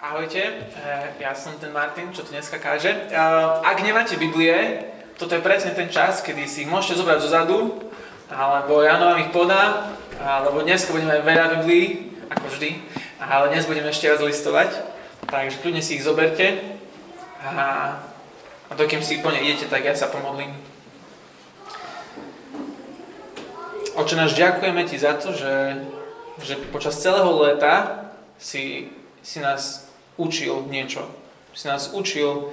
Ahojte, eh, ja som ten Martin, čo tu dneska káže. Eh, ak nemáte Biblie, toto je presne ten čas, kedy si ich môžete zobrať zozadu, alebo Jano vám ich podá, alebo dnes budeme veľa Biblií, ako vždy, ale dnes budeme ešte raz listovať, takže kľudne si ich zoberte a, a dokým si ich plne idete, tak ja sa pomodlím. Oče náš, ďakujeme Ti za to, že, že počas celého leta si, si nás učil niečo. Si nás učil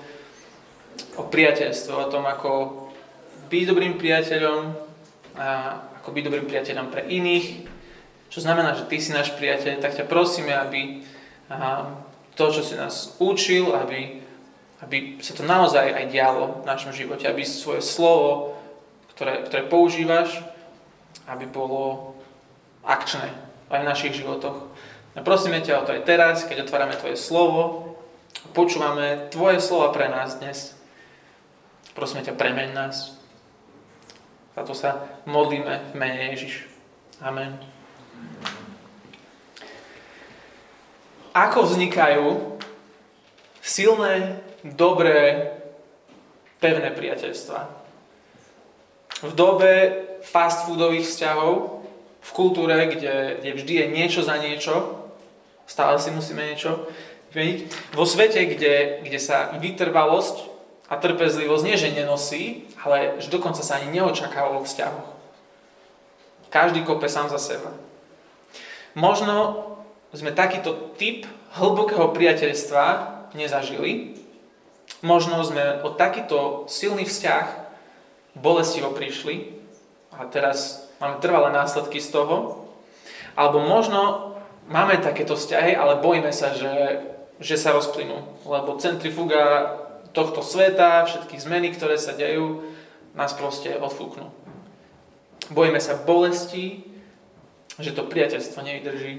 o priateľstve, o tom, ako byť dobrým priateľom a ako byť dobrým priateľom pre iných. Čo znamená, že ty si náš priateľ, tak ťa prosíme, aby to, čo si nás učil, aby, aby sa to naozaj aj dialo v našom živote, aby svoje slovo, ktoré, ktoré používaš, aby bolo akčné aj v našich životoch. A prosíme ťa o to aj teraz, keď otvárame Tvoje slovo, počúvame Tvoje slova pre nás dnes. Prosíme ťa, premeň nás. Za to sa modlíme v mene Ježiš. Amen. Ako vznikajú silné, dobré, pevné priateľstva? V dobe fast foodových vzťahov, v kultúre, kde, kde vždy je niečo za niečo, Stále si musíme niečo vymeniť. Vo svete, kde, kde sa vytrvalosť a trpezlivosť nie, že nenosí, ale že dokonca sa ani neočakáva vo vzťahoch. Každý kope sám za seba. Možno sme takýto typ hlbokého priateľstva nezažili. Možno sme o takýto silný vzťah bolestivo prišli a teraz máme trvalé následky z toho. Alebo možno máme takéto vzťahy, ale bojíme sa, že, že sa rozplynú. Lebo centrifuga tohto sveta, všetky zmeny, ktoré sa dejú, nás proste odfúknú. Bojíme sa bolesti, že to priateľstvo nevydrží.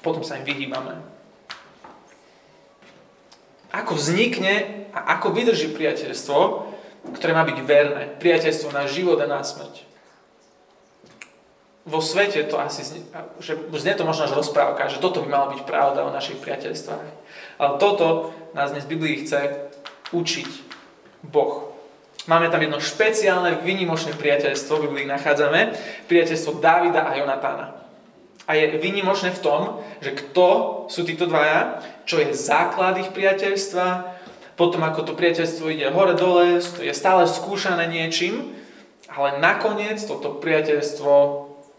Potom sa im vyhýbame. Ako vznikne a ako vydrží priateľstvo, ktoré má byť verné. Priateľstvo na život a na smrť vo svete to asi, že znie to možno až rozprávka, že toto by malo byť pravda o našich priateľstvách. Ale toto nás dnes v Biblii chce učiť Boh. Máme tam jedno špeciálne, vynimočné priateľstvo, v Biblii nachádzame, priateľstvo Davida a Jonatána. A je vynimočné v tom, že kto sú títo dvaja, čo je základ ich priateľstva, potom ako to priateľstvo ide hore-dole, je stále skúšané niečím, ale nakoniec toto priateľstvo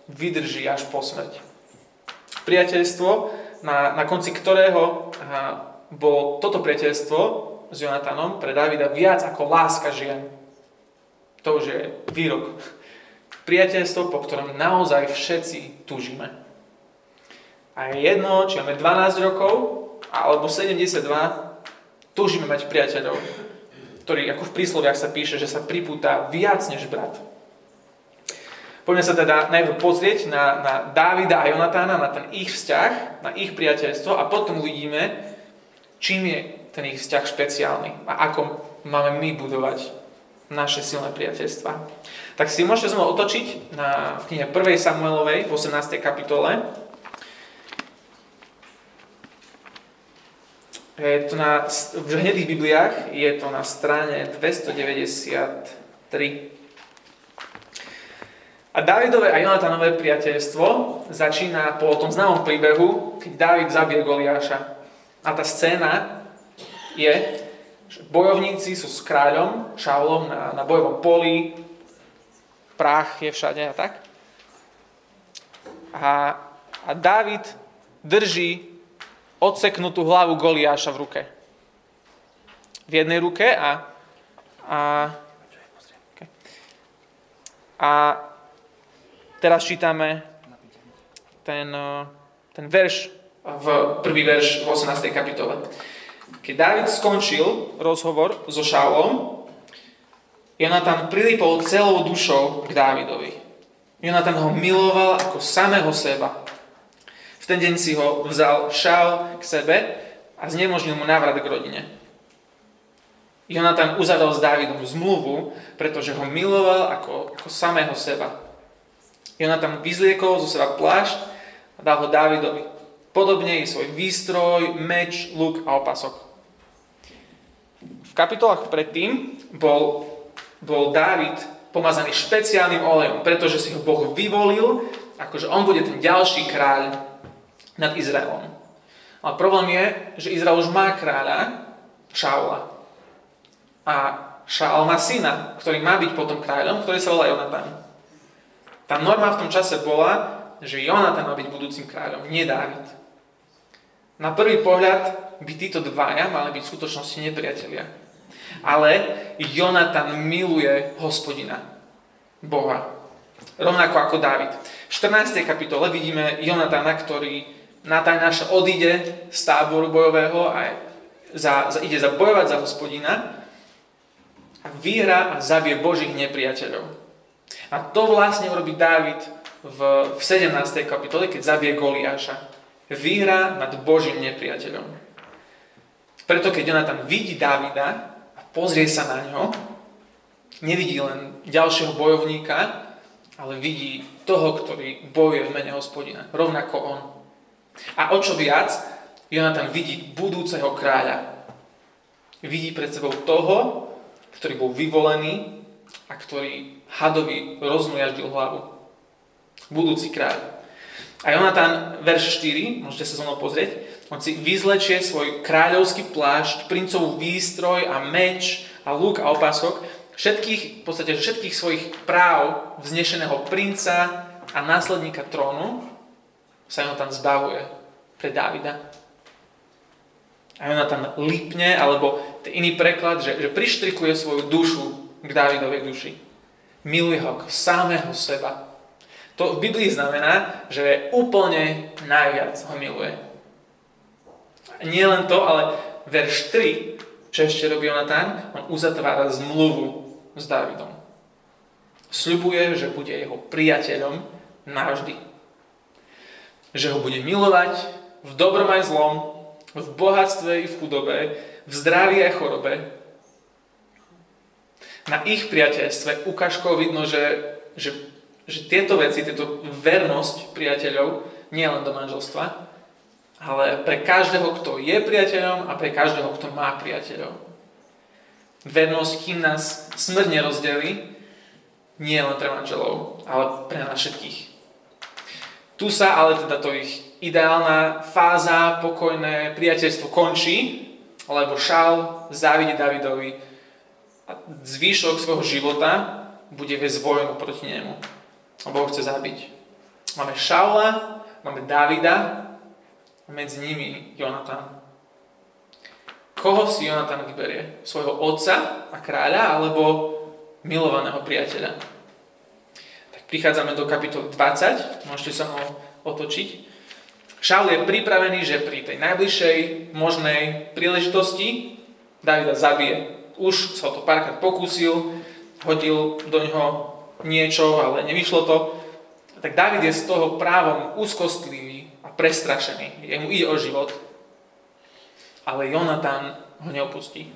vydrží až po smrť. Priateľstvo, na, na konci ktorého aha, bolo toto priateľstvo s Jonatanom pre Davida viac ako láska žien. To už je výrok. Priateľstvo, po ktorom naozaj všetci túžime. A je jedno, či máme 12 rokov alebo 72, túžime mať priateľov, ktorý, ako v prísloviach sa píše, že sa pripúta viac než brat. Poďme sa teda najprv pozrieť na, na Dávida a Jonatána, na ten ich vzťah, na ich priateľstvo a potom uvidíme, čím je ten ich vzťah špeciálny a ako máme my budovať naše silné priateľstva. Tak si môžete znovu otočiť na, v knihe 1. Samuelovej v 18. kapitole. Je to na, v hnedých Bibliách je to na strane 293. A Davidové a Jonatanové priateľstvo začína po tom známom príbehu, keď David zabije Goliáša. A tá scéna je, že bojovníci sú s kráľom, Šaulom na, na bojovom poli, prach je všade a tak. A, a David drží odseknutú hlavu Goliáša v ruke. V jednej ruke a, a, a teraz čítame ten, eh, ten verš, v prvý verš v 18. kapitole. Keď David skončil rozhovor so Šaulom, Jonatan prilipol celou dušou k Dávidovi. Jonatan ho miloval ako samého seba. V ten deň si ho vzal Šaul k sebe a znemožnil mu návrat k rodine. Jonatan uzavrel s Dávidom zmluvu, pretože ho miloval ako, ako samého seba. Jonatan vyzliekol zo seba plášť a dal ho Dávidovi. podobne je svoj výstroj, meč, luk a opasok. V kapitolách predtým bol, bol Dávid pomazaný špeciálnym olejom, pretože si ho Boh vyvolil, akože on bude ten ďalší kráľ nad Izraelom. Ale problém je, že Izrael už má kráľa, Šaula. A Šaul má syna, ktorý má byť potom kráľom, ktorý sa volá Jonatán. Tá norma v tom čase bola, že Jonatán má byť budúcim kráľom, nie Dávid. Na prvý pohľad by títo dvaja mali byť v skutočnosti nepriatelia. Ale Jonatán miluje hospodina, Boha. Rovnako ako Dávid. V 14. kapitole vidíme Jonatána, ktorý Natajnáša odíde z táboru bojového a za, za, ide zabojovať za hospodina a vyhra a zabije Božích nepriateľov. A to vlastne urobí Dávid v, v 17. kapitole, keď zabije Goliáša. Výhra nad Božím nepriateľom. Preto keď Jonatan vidí Dávida a pozrie sa na ňo, nevidí len ďalšieho bojovníka, ale vidí toho, ktorý bojuje v mene hospodina. Rovnako on. A o čo viac, Jonatan vidí budúceho kráľa. Vidí pred sebou toho, ktorý bol vyvolený a ktorý hadovi rozmujaždil hlavu. Budúci kráľ. A Jonatán, verš 4, môžete sa so mnou pozrieť, on si vyzlečie svoj kráľovský plášť, princovú výstroj a meč a lúk a opasok, všetkých, v podstate všetkých svojich práv vznešeného princa a následníka trónu sa Jonatán zbavuje pre Dávida. A Jonatán lipne, alebo iný preklad, že, že prištrikuje svoju dušu k Dávidovej duši. Miluje ho ako samého seba. To v Biblii znamená, že úplne najviac ho miluje. Nie len to, ale verš 3, čo ešte robí Jonatán, on uzatvára zmluvu s Dávidom. Sľubuje, že bude jeho priateľom navždy. Že ho bude milovať v dobrom aj zlom, v bohatstve i v chudobe, v zdraví aj chorobe, na ich priateľstve ukážkou vidno, že, že, že tieto veci, tieto vernosť priateľov, nie len do manželstva, ale pre každého, kto je priateľom a pre každého, kto má priateľov. Vernosť, kým nás smrť nerozdelí, nie len pre manželov, ale pre nás všetkých. Tu sa ale teda to ich ideálna fáza, pokojné priateľstvo končí, lebo Šál závidí Davidovi a zvýšok svojho života bude viesť vojnu proti nemu. Lebo ho chce zabiť. Máme Šaula, máme Davida a medzi nimi Jonatan. Koho si Jonatan vyberie? Svojho otca a kráľa alebo milovaného priateľa? Tak prichádzame do kapitoly 20, môžete sa mnou otočiť. Šaul je pripravený, že pri tej najbližšej možnej príležitosti Davida zabije už sa to párkrát pokúsil, hodil do neho niečo, ale nevyšlo to. Tak David je z toho právom úzkostlivý a prestrašený. Jemu ide o život. Ale Jonatán ho neopustí.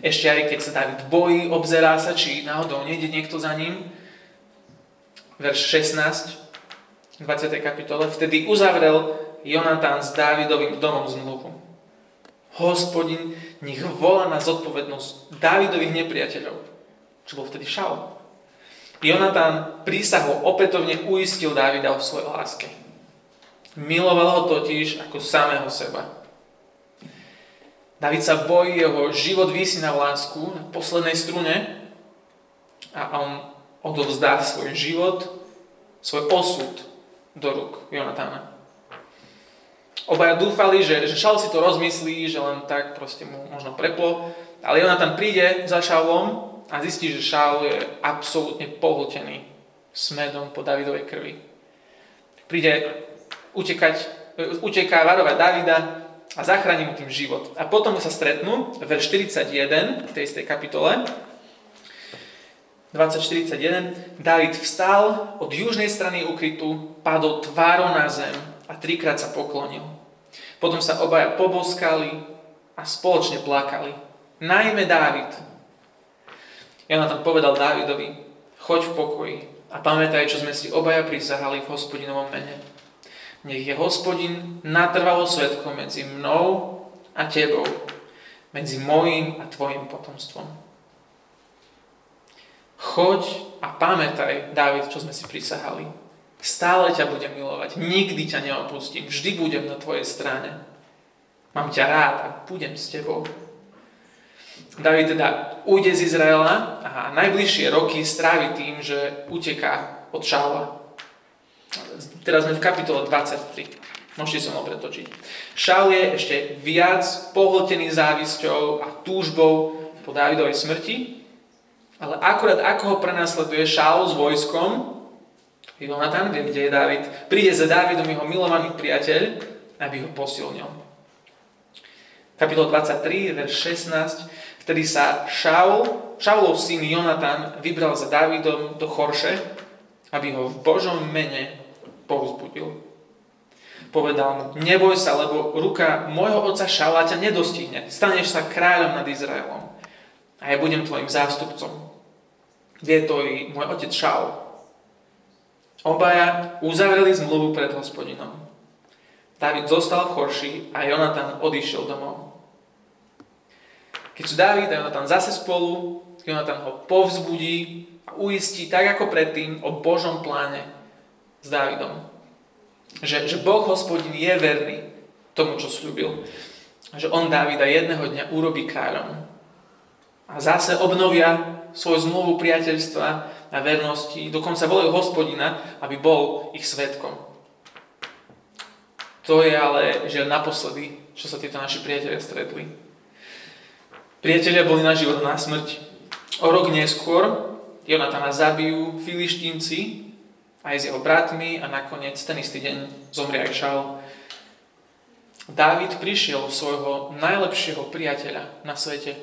Ešte aj keď sa David bojí, obzerá sa, či náhodou nejde niekto za ním. Verš 16, 20. kapitole. Vtedy uzavrel Jonatán s Dávidovým domom zmluvu. Hospodin nech volá na zodpovednosť Dávidových nepriateľov, čo bol vtedy Šaul. Jonatán prísahou opätovne uistil Dávida o svojej láske. Miloval ho totiž ako samého seba. David sa bojí, jeho život vysí na lásku, na poslednej strune a on odovzdá svoj život, svoj osud do rúk Jonatána. Obaja dúfali, že, že Šaul si to rozmyslí, že len tak proste mu možno preplo. Ale ona tam príde za Šaulom a zistí, že Šaul je absolútne pohltený smedom po Davidovej krvi. Príde utekať, uteká varovať Davida a zachráni mu tým život. A potom sa stretnú, verš 41 v tej istej kapitole, 2041, David vstal od južnej strany ukrytu, padol tvárou na zem a trikrát sa poklonil. Potom sa obaja poboskali a spoločne plakali. Najmä Dávid. tam povedal Dávidovi, choď v pokoji a pamätaj, čo sme si obaja prisahali v hospodinovom mene. Nech je hospodin natrvalo svetkom medzi mnou a tebou, medzi mojím a tvojim potomstvom. Choď a pamätaj, Dávid, čo sme si prisahali. Stále ťa budem milovať, nikdy ťa neopustím, vždy budem na tvojej strane. Mám ťa rád a budem s tebou. David teda ujde z Izraela a najbližšie roky strávi tým, že uteká od Šaula. Teraz sme v kapitole 23. Môžete sa mnou pretočiť. Šaul je ešte viac pohltený závisťou a túžbou po Dávidovej smrti, ale akurát ako ho prenasleduje Šaul s vojskom, Jonatan, kde, kde je Dávid, príde za Dávidom jeho milovaný priateľ, aby ho posilnil. Kapitol 23, verš 16, vtedy sa Šaul, Šaulov syn Jonatan vybral za Dávidom do Chorše, aby ho v Božom mene povzbudil. Povedal mu, neboj sa, lebo ruka môjho otca Šaula ťa nedostihne. Staneš sa kráľom nad Izraelom. A ja budem tvojim zástupcom. Vie to i môj otec Šaul. Obaja uzavreli zmluvu pred hospodinom. David zostal v Chorši a Jonatan odišiel domov. Keď sú David a Jonatan zase spolu, Jonatan ho povzbudí a uistí tak ako predtým o Božom pláne s Dávidom. Že, že Boh hospodin je verný tomu, čo slúbil. Že on Dávida jedného dňa urobí kráľom. A zase obnovia svoju zmluvu priateľstva a vernosti. Dokonca volajú hospodina, aby bol ich svetkom. To je ale, že naposledy, čo sa títo naši priatelia stretli. Priatelia boli na život na smrť. O rok neskôr Jonatana zabijú filištínci aj s jeho bratmi a nakoniec ten istý deň zomrie aj Šal. Dávid prišiel svojho najlepšieho priateľa na svete.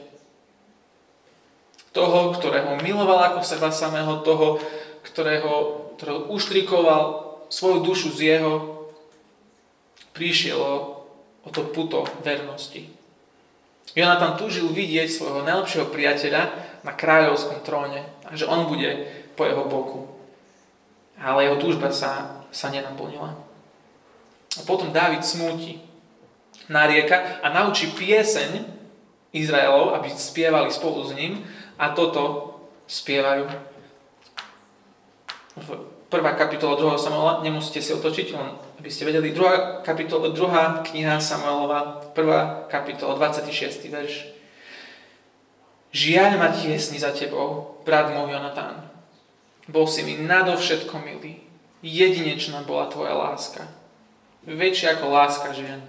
Toho, ktorého miloval ako seba samého, toho, ktorého, ktorého uštrikoval svoju dušu z jeho, prišiel o, o to puto vernosti. Jonatan túžil vidieť svojho najlepšieho priateľa na kráľovskom tróne a že on bude po jeho boku ale jeho túžba sa, sa nenaplnila. A potom Dávid smúti, narieka a naučí pieseň Izraelov, aby spievali spolu s ním a toto spievajú. Prvá kapitola 2. Samuela, nemusíte si otočiť, len aby ste vedeli. Druhá, kapitola, druhá kniha Samuelova, prvá kapitola, 26. verš. Žiaľ ma tiesni za tebou, brat môj Jonatán. Bol si mi nadovšetko milý. Jedinečná bola tvoja láska. Väčšia ako láska žien.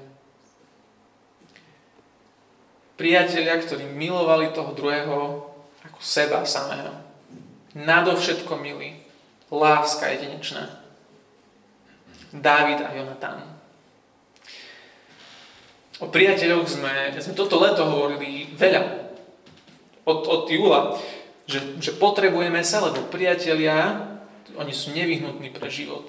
Priatelia, ktorí milovali toho druhého ako seba samého. Nadovšetko milý. Láska jedinečná. Dávid a Jonatán. O priateľoch sme, sme toto leto hovorili veľa. Od, od júla že, že potrebujeme sa, lebo priatelia, oni sú nevyhnutní pre život.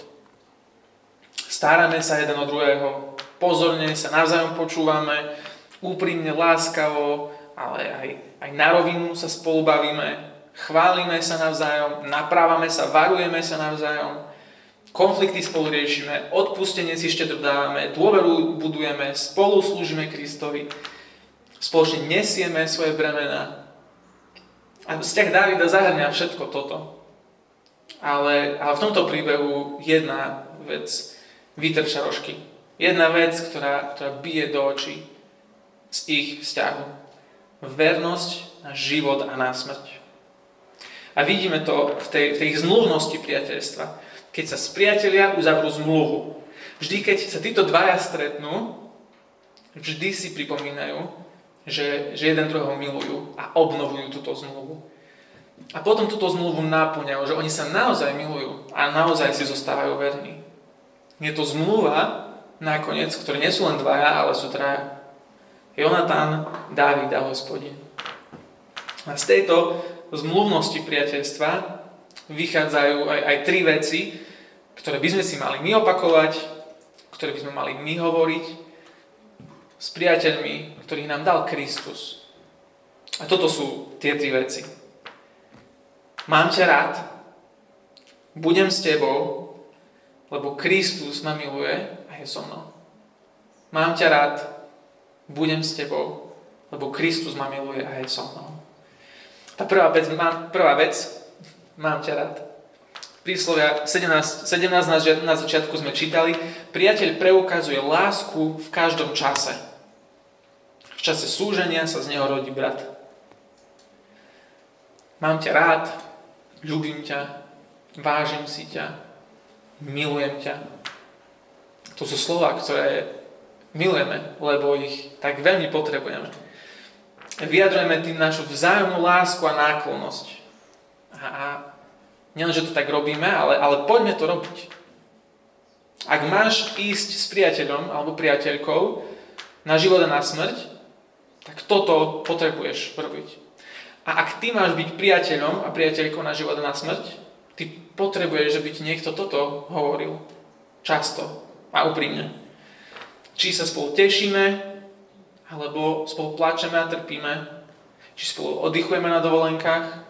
Staráme sa jeden o druhého, pozorne sa navzájom počúvame, úprimne, láskavo, ale aj, aj na rovinu sa spolu bavíme, chválime sa navzájom, naprávame sa, varujeme sa navzájom, konflikty spolu riešime, odpustenie si ešte dodávame, dôveru budujeme, spolu slúžime Kristovi, spoločne nesieme svoje bremena, a vzťah Davida zahrňa všetko toto. Ale, ale v tomto príbehu jedna vec vytrča rožky. Jedna vec, ktorá, ktorá bije do očí z ich vzťahu. Vernosť na život a na smrť. A vidíme to v tej, v tej zmluvnosti priateľstva. Keď sa spriatelia uzavrú zmluvu. Vždy, keď sa títo dvaja stretnú, vždy si pripomínajú, že, že jeden druhého milujú a obnovujú túto zmluvu. A potom túto zmluvu náplňajú, že oni sa naozaj milujú a naozaj si zostávajú verní. Je to zmluva, nakoniec, ktorí nie sú len dvaja, ale sú traja. Jonatán, Dávid a hospodin. A z tejto zmluvnosti priateľstva vychádzajú aj, aj tri veci, ktoré by sme si mali my opakovať, ktoré by sme mali my hovoriť s priateľmi, ktorých nám dal Kristus. A toto sú tie tri veci. Mám ťa rád, budem s tebou, lebo Kristus ma miluje a je so mnou. Mám ťa rád, budem s tebou, lebo Kristus ma miluje a je so mnou. Tá prvá vec, mám, prvá vec, mám ťa rád. Príslovia 17, 17 na, na začiatku sme čítali, priateľ preukazuje lásku v každom čase. V čase súženia sa z neho rodí brat. Mám ťa rád, ľúbim ťa, vážim si ťa, milujem ťa. To sú slova, ktoré milujeme, lebo ich tak veľmi potrebujeme. Vyjadrujeme tým našu vzájomnú lásku a náklonnosť. A nielen, že to tak robíme, ale, ale poďme to robiť. Ak máš ísť s priateľom alebo priateľkou na život a na smrť, tak toto potrebuješ robiť. A ak ty máš byť priateľom a priateľkou na život a na smrť, ty potrebuješ, aby ti niekto toto hovoril. Často a úprimne. Či sa spolu tešíme, alebo spolu plačeme a trpíme, či spolu oddychujeme na dovolenkách,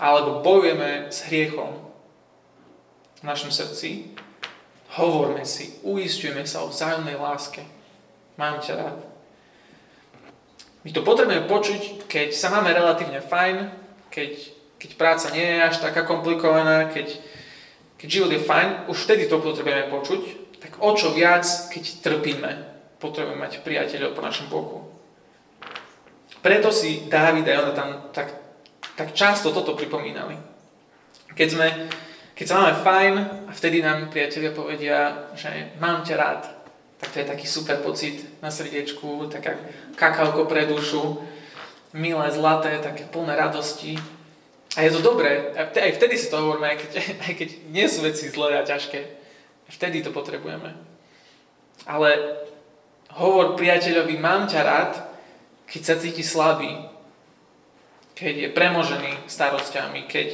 alebo bojujeme s hriechom v našom srdci, hovorme si, uistujeme sa o vzájomnej láske. Mám ťa rád. My to potrebujeme počuť, keď sa máme relatívne fajn, keď, keď práca nie je až taká komplikovaná, keď, keď život je fajn, už vtedy to potrebujeme počuť, tak o čo viac, keď trpíme, potrebujeme mať priateľov po našom boku. Preto si Dávid a Jonatan tak, tak často toto pripomínali. Keď, sme, keď sa máme fajn a vtedy nám priatelia povedia, že mám ťa rád, tak to je taký super pocit na srdiečku, taká kakálko pre dušu, milé, zlaté, také plné radosti. A je to dobré, aj vtedy si to hovoríme, aj keď, aj keď nie sú veci zlé a ťažké. Vtedy to potrebujeme. Ale hovor priateľovi, mám ťa rád, keď sa cíti slabý, keď je premožený starostiami, keď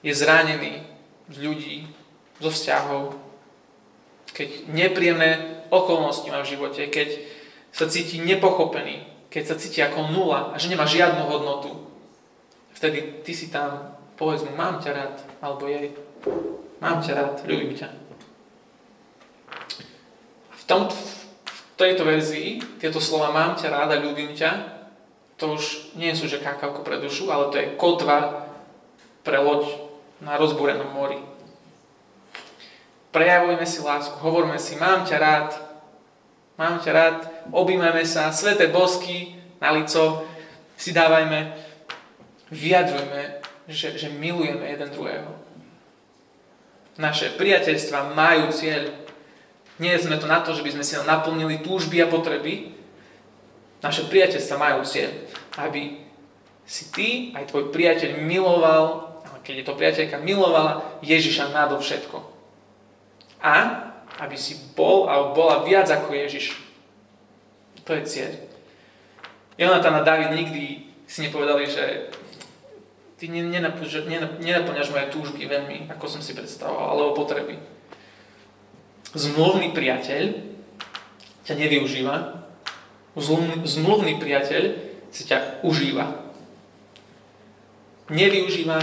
je zranený z ľudí, zo vzťahov, keď nepríjemné okolnosti má v živote, keď sa cíti nepochopený, keď sa cíti ako nula a že nemá žiadnu hodnotu. Vtedy ty si tam, povedz mu, mám ťa rád, alebo jej, mám ťa rád, ľúbim ťa tom, v tejto verzii tieto slova mám ťa ráda, ľúbim ťa, to už nie sú, že kakavko pre dušu, ale to je kotva pre loď na rozbúrenom mori. Prejavujme si lásku, hovorme si, mám ťa rád, mám ťa rád, objímame sa, sveté bosky na lico si dávajme, vyjadrujme, že, že milujeme jeden druhého. Naše priateľstva majú cieľ nie sme tu na to, že by sme si naplnili túžby a potreby. Naše priateľstva majú cieľ, aby si ty aj tvoj priateľ miloval, keď je to priateľka, milovala Ježiša nadovšetko. A aby si bol alebo bola viac ako Ježiš. To je cieľ. Jonathan a David nikdy si nepovedali, že ty nenaplňaš moje túžby veľmi, ako som si predstavoval, alebo potreby zmluvný priateľ ťa nevyužíva, zmluvný priateľ si ťa užíva. Nevyužíva,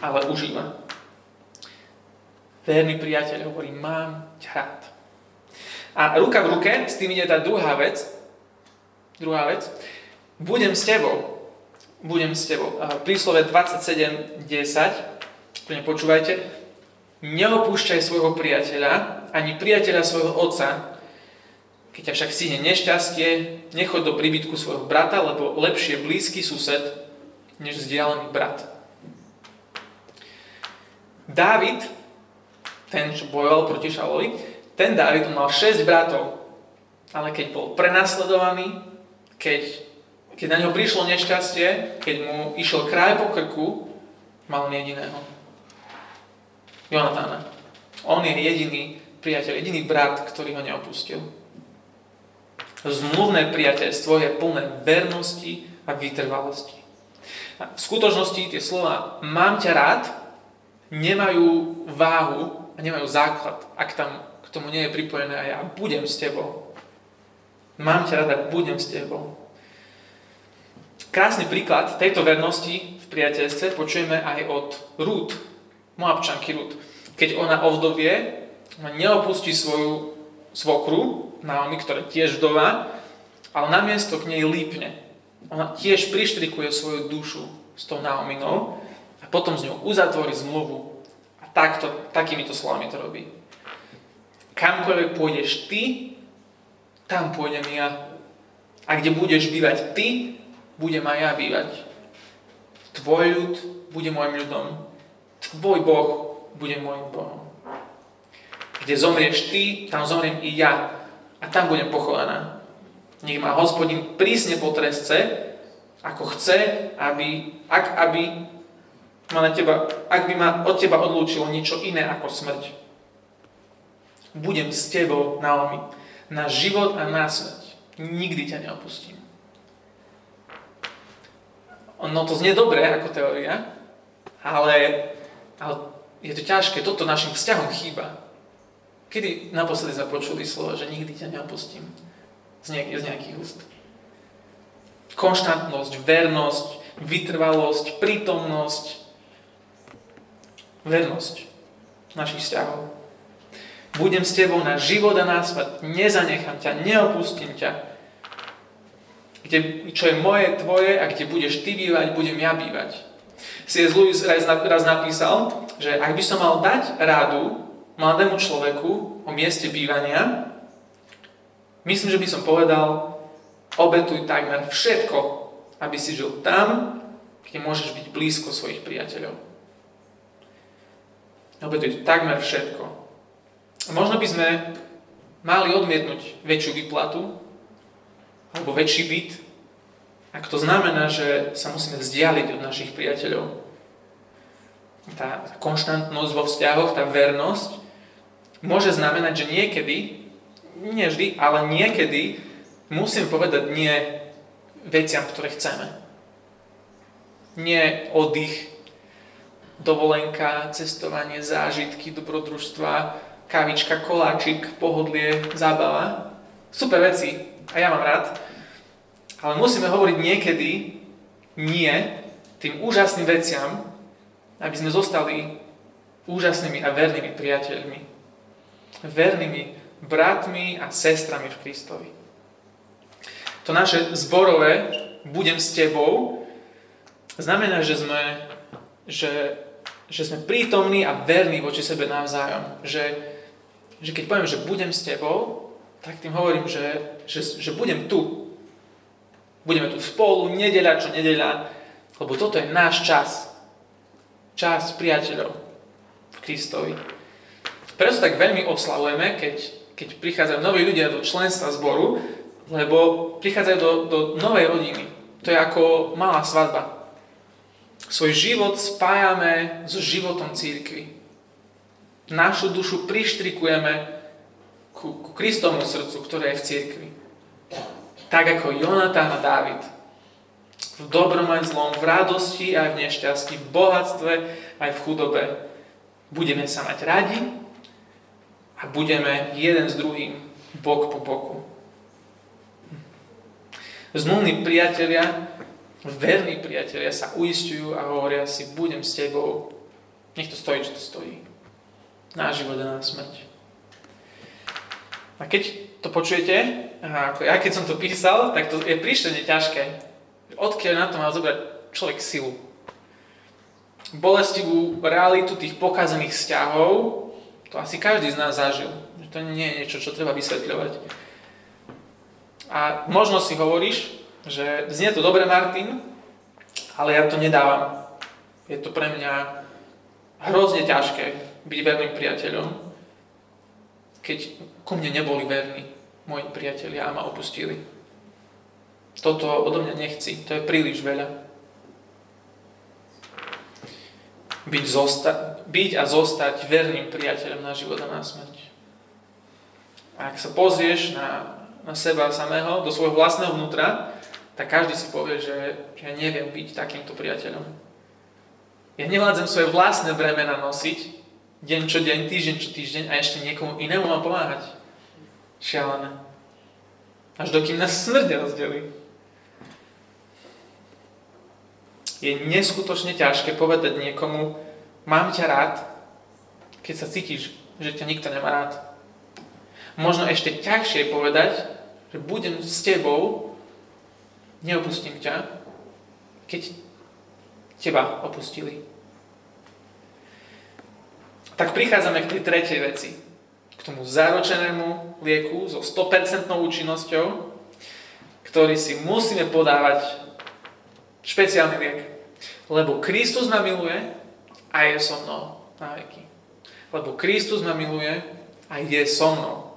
ale užíva. Verný priateľ hovorí, mám ťa rád. A ruka v ruke, s tým ide tá druhá vec, druhá vec, budem s tebou. Budem s tebou. Príslove 27.10, počúvajte, neopúšťaj svojho priateľa, ani priateľa svojho otca. Keď ťa však stihne nešťastie, nechoď do príbytku svojho brata, lebo lepšie blízky sused, než vzdialený brat. Dávid, ten, čo bojoval proti Šalovi, ten Dávid mal 6 bratov, ale keď bol prenasledovaný, keď, keď na neho prišlo nešťastie, keď mu išiel kraj po krku, mal jediného. Jonatána. On je jediný priateľ, jediný brat, ktorý ho neopustil. Zmluvné priateľstvo je plné vernosti a vytrvalosti. A v skutočnosti tie slova mám ťa rád nemajú váhu a nemajú základ, ak tam k tomu nie je pripojené a ja budem s tebou. Mám ťa rád a budem s tebou. Krásny príklad tejto vernosti v priateľstve počujeme aj od Rút, Moabčanky Rút. Keď ona ovdovie, neopustí svoju svokru, Naomi, ktorá tiež vdova, ale namiesto k nej lípne. Ona tiež prištrikuje svoju dušu s tou Naominou a potom s ňou uzatvorí zmluvu. A takto, takýmito slovami to robí. Kamkoľvek pôjdeš ty, tam pôjdem ja. A kde budeš bývať ty, budem aj ja bývať. Tvoj ľud bude môjim ľudom. Tvoj Boh bude môjim Bohom. Kde zomrieš ty, tam zomriem i ja. A tam budem pochovaná. Nech ma hospodin prísne potresce, ako chce, aby, ak, aby ma na teba, ak by ma od teba odlúčilo niečo iné ako smrť. Budem s tebou, Naomi, na život a na smrť. Nikdy ťa neopustím. No to znie dobre ako teória, ale, ale je to ťažké, toto našim vzťahom chýba. Kedy naposledy sme počuli slovo, že nikdy ťa neopustím z, nejak, z nejakých úst? Konštantnosť, vernosť, vytrvalosť, prítomnosť, vernosť našich vzťahov. Budem s tebou na život a na smrť, nezanechám ťa, neopustím ťa, kde, čo je moje, tvoje a kde budeš ty bývať, budem ja bývať. C.S. Lewis raz, raz napísal, že ak by som mal dať rádu mladému človeku o mieste bývania, myslím, že by som povedal, obetuj takmer všetko, aby si žil tam, kde môžeš byť blízko svojich priateľov. Obetuj takmer všetko. Možno by sme mali odmietnúť väčšiu výplatu, alebo väčší byt, ak to znamená, že sa musíme vzdialiť od našich priateľov. Tá, konštantnosť vo vzťahoch, tá vernosť, môže znamenať, že niekedy, nie vždy, ale niekedy musím povedať nie veciam, ktoré chceme. Nie oddych, dovolenka, cestovanie, zážitky, dobrodružstva, kavička, koláčik, pohodlie, zábava. Super veci, a ja mám rád, ale musíme hovoriť niekedy nie tým úžasným veciam, aby sme zostali úžasnými a vernými priateľmi. Vernými bratmi a sestrami v Kristovi. To naše zborové budem s tebou znamená, že sme, že, že sme prítomní a verní voči sebe navzájom. Že, že keď poviem, že budem s tebou, tak tým hovorím, že, že, že budem tu. Budeme tu spolu, nedeľa čo nedeľa, lebo toto je náš čas. Čas priateľov v Kristovi. Preto tak veľmi oslavujeme, keď, keď prichádzajú noví ľudia do členstva zboru, lebo prichádzajú do, do novej rodiny. To je ako malá svadba. Svoj život spájame so životom církvy. Našu dušu prištrikujeme ku, ku Kristovmu srdcu, ktoré je v cirkvi. Tak ako Jonatán a Dávid. V dobrom aj zlom, v radosti aj v nešťastí, v bohatstve aj v chudobe. Budeme sa mať radi a budeme jeden s druhým bok po boku. Zmluvní priatelia, verní priatelia sa uistujú a hovoria si, budem s tebou. Nech to stojí, čo to stojí. Na život a na smrť. A keď to počujete, ako ja keď som to písal, tak to je príšerne ťažké. Odkiaľ na to má zobrať človek silu? Bolestivú realitu tých pokazaných vzťahov, to asi každý z nás zažil. To nie je niečo, čo treba vysvetľovať. A možno si hovoríš, že znie to dobre, Martin, ale ja to nedávam. Je to pre mňa hrozne ťažké byť verným priateľom keď ku mne neboli verní moji priatelia a ma opustili. Toto odo mňa nechci, to je príliš veľa. Byť, zosta- byť a zostať verným priateľom na život a na smrť. A ak sa pozrieš na, na seba samého, do svojho vlastného vnútra, tak každý si povie, že, že ja neviem byť takýmto priateľom. Ja nevládzem svoje vlastné bremena nosiť, deň čo deň, týždeň čo týždeň a ešte niekomu inému mám pomáhať. Šialené. Až dokým nás smrť rozdelí. Je neskutočne ťažké povedať niekomu, mám ťa rád, keď sa cítiš, že ťa nikto nemá rád. Možno ešte ťažšie povedať, že budem s tebou, neopustím ťa, keď teba opustili. Tak prichádzame k tej tretej veci. Tomu zaročenému lieku so 100% účinnosťou, ktorý si musíme podávať špeciálny liek. Lebo Kristus ma miluje a je so mnou na veky. Lebo Kristus ma miluje a je so mnou.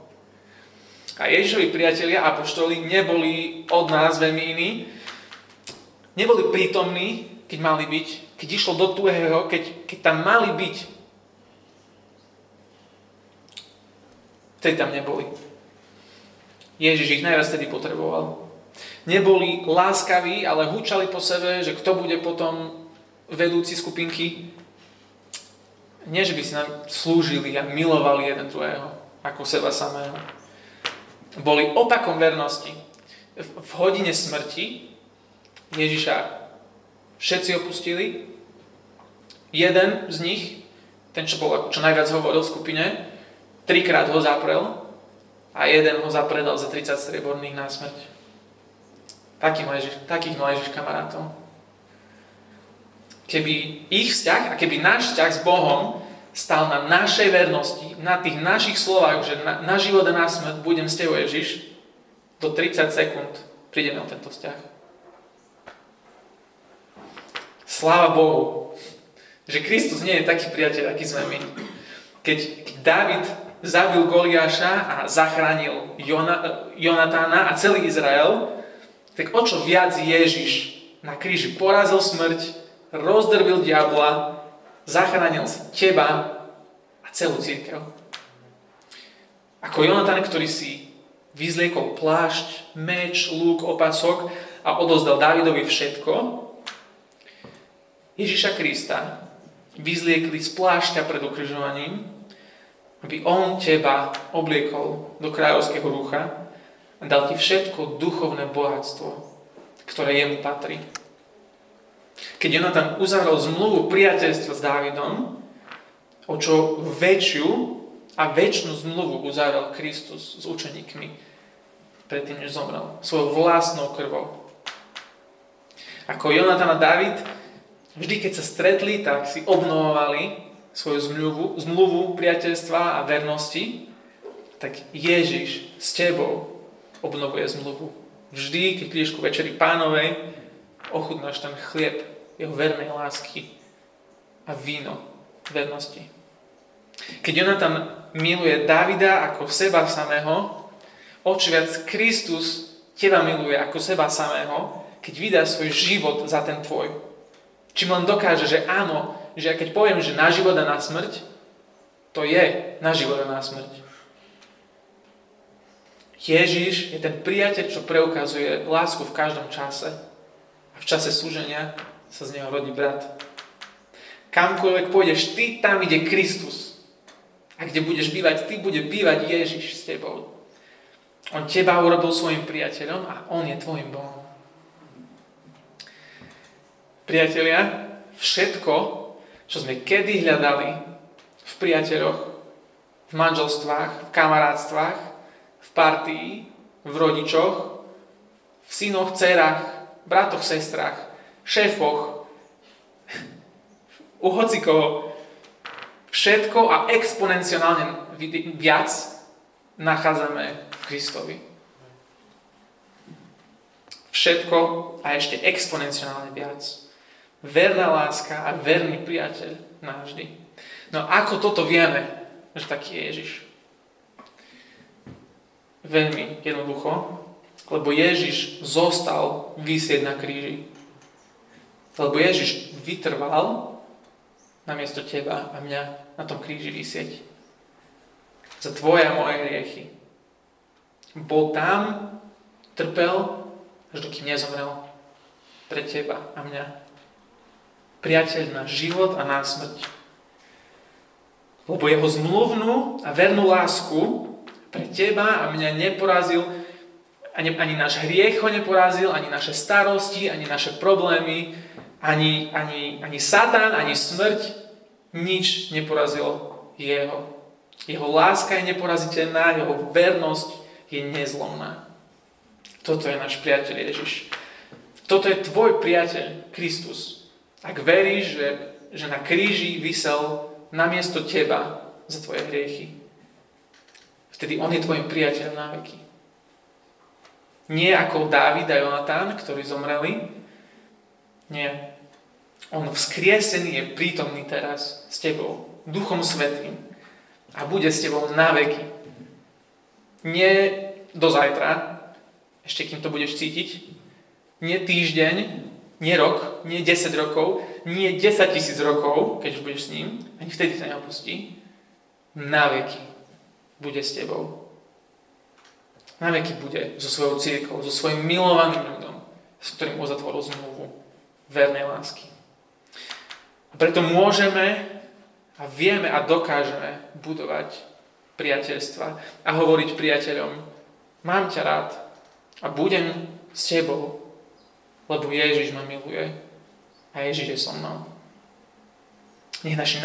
A Ježišovi priatelia, apoštoli, neboli od nás veľmi iní. Neboli prítomní, keď mali byť, keď išlo do tuhého, keď, keď tam mali byť. Vtedy tam neboli. Ježiš ich najviac tedy potreboval. Neboli láskaví, ale hučali po sebe, že kto bude potom vedúci skupinky. Nie, že by si nám slúžili a milovali jeden druhého, ako seba samého boli opakom vernosti. V hodine smrti Ježiša všetci opustili. Jeden z nich, ten, čo, bol, čo najviac hovoril v skupine, trikrát ho zaprel a jeden ho zapredal za 30 strieborných na smrť. Taký mal Ježiš, takých mal Ježiš kamarátov. Keby ich vzťah a keby náš vzťah s Bohom stal na našej vernosti, na tých našich slovách, že na, na život a na smrť budem s tebou Ježiš, do 30 sekúnd prídeme o tento vzťah. Sláva Bohu, že Kristus nie je taký priateľ, aký sme my. Keď, keď David zabil Goliáša a zachránil Jona, Jonatána a celý Izrael, tak o čo viac Ježiš na kríži porazil smrť, rozdrvil diabla, zachránil teba a celú církev. Ako Jonatan, ktorý si vyzliekol plášť, meč, lúk, opasok a odozdal Davidovi všetko, Ježiša Krista vyzliekli z plášťa pred ukrižovaním, aby on teba obliekol do kráľovského rucha a dal ti všetko duchovné bohatstvo, ktoré jemu patrí. Keď Jonatan uzavrel zmluvu priateľstva s Dávidom, o čo väčšiu a väčšinu zmluvu uzavrel Kristus s učeníkmi predtým, než zomrel. Svojou vlastnou krvou. Ako Jonatan a David, vždy keď sa stretli, tak si obnovovali svoju zmluvu, zmluvu priateľstva a vernosti, tak Ježiš s tebou obnovuje zmluvu. Vždy, keď prídeš ku večeri pánovej, ochutnáš ten chlieb jeho vernej lásky a víno vernosti. Keď Jonatan miluje Davida ako seba samého, oči viac Kristus teba miluje ako seba samého, keď vydá svoj život za ten tvoj. Čím len dokáže, že áno, že keď poviem, že na život a na smrť, to je na život a na smrť. Ježiš je ten priateľ, čo preukazuje lásku v každom čase. A v čase súženia sa z neho rodí brat. Kamkoľvek pôjdeš, ty tam ide Kristus. A kde budeš bývať, ty bude bývať Ježiš s tebou. On teba urobil svojim priateľom a on je tvojim Bohom. Priatelia, všetko, čo sme kedy hľadali v priateľoch, v manželstvách, v kamarátstvách, v partii, v rodičoch, v synoch, dcerách, bratoch, sestrách, šéfoch, u hocikoho. Všetko a exponenciálne viac nachádzame v Kristovi. Všetko a ešte exponenciálne viac. Verná láska a verný priateľ navždy. No ako toto vieme, že taký je Ježiš? Veľmi jednoducho, lebo Ježiš zostal vysieť na kríži. Lebo Ježiš vytrval namiesto teba a mňa na tom kríži vysieť. Za tvoje a moje hriechy. Bol tam, trpel, až dokým nezomrel. Pre teba a mňa. Priateľ na život a na smrť. Lebo jeho zmluvnú a vernú lásku pre teba a mňa neporazil ani, ani náš hriech ho neporazil, ani naše starosti, ani naše problémy, ani, ani, ani Satan, ani smrť. Nič neporazilo jeho. Jeho láska je neporaziteľná, jeho vernosť je nezlomná. Toto je náš priateľ Ježiš. Toto je tvoj priateľ, Kristus. Ak veríš, že, že na kríži vysel namiesto teba za tvoje hriechy, vtedy on je tvojim priateľom na veky. Nie ako Dávid a Jonatán, ktorí zomreli. Nie. On vzkriesený je prítomný teraz s tebou, Duchom Svetým. A bude s tebou na veky. Nie do zajtra, ešte kým to budeš cítiť, nie týždeň, nie rok, nie 10 rokov, nie 10 tisíc rokov, keď už budeš s ním, ani vtedy sa neopustí. Na veky bude s tebou. Na veky bude so svojou církou, so svojim milovaným ľudom, s ktorým uzatvoril zmluvu vernej lásky. A preto môžeme a vieme a dokážeme budovať priateľstva a hovoriť priateľom, mám ťa rád a budem s tebou lebo Ježiš ma miluje a Ježiš je so mnou. Nech naši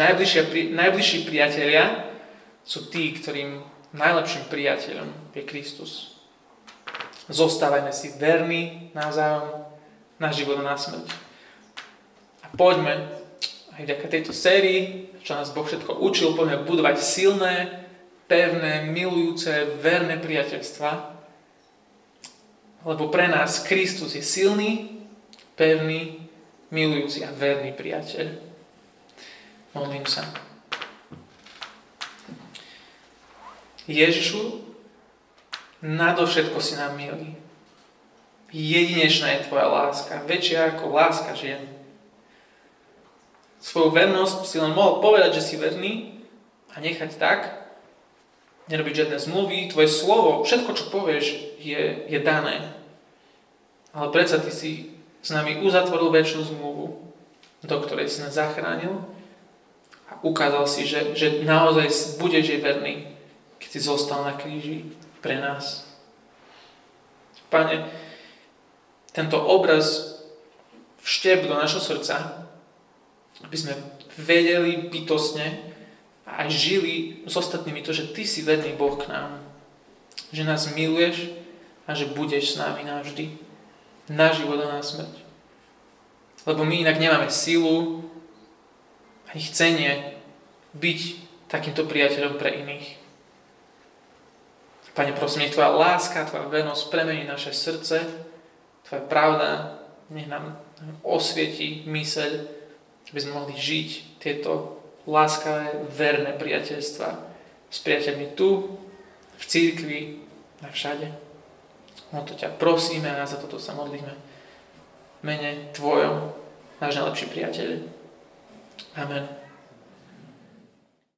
najbližší priatelia sú tí, ktorým najlepším priateľom je Kristus. Zostávajme si verní navzájom na život a na smrť. A poďme aj vďaka tejto sérii, čo nás Boh všetko učil, poďme budovať silné, pevné, milujúce, verné priateľstva, lebo pre nás Kristus je silný, pevný, milujúci a verný priateľ. Modlím sa. Ježišu, nadovšetko si nám milý. Jedinečná je Tvoja láska, väčšia ako láska žien. Svoju vernosť si len mohol povedať, že si verný a nechať tak, nerobiť žiadne zmluvy, Tvoje slovo, všetko, čo povieš, je, je dané. Ale predsa Ty si s nami uzatvoril väčšinu zmluvu, do ktorej si nás zachránil a ukázal si, že, že naozaj budeš jej verný, keď si zostal na kríži pre nás. Pane, tento obraz vštep do našho srdca, aby sme vedeli bytosne aj žili s ostatnými to, že Ty si verný Boh k nám. Že nás miluješ a že budeš s nami navždy na život a na smrť. Lebo my inak nemáme silu ani chcenie byť takýmto priateľom pre iných. Pane, prosím, nech Tvoja láska, Tvoja vernosť premení naše srdce, Tvoja pravda, nech nám osvieti myseľ, aby sme mohli žiť tieto láskavé, verné priateľstva s priateľmi tu, v církvi, a všade. O to ťa prosíme a za toto sa modlíme. Mene Tvojom, náš najlepší priateľ. Amen.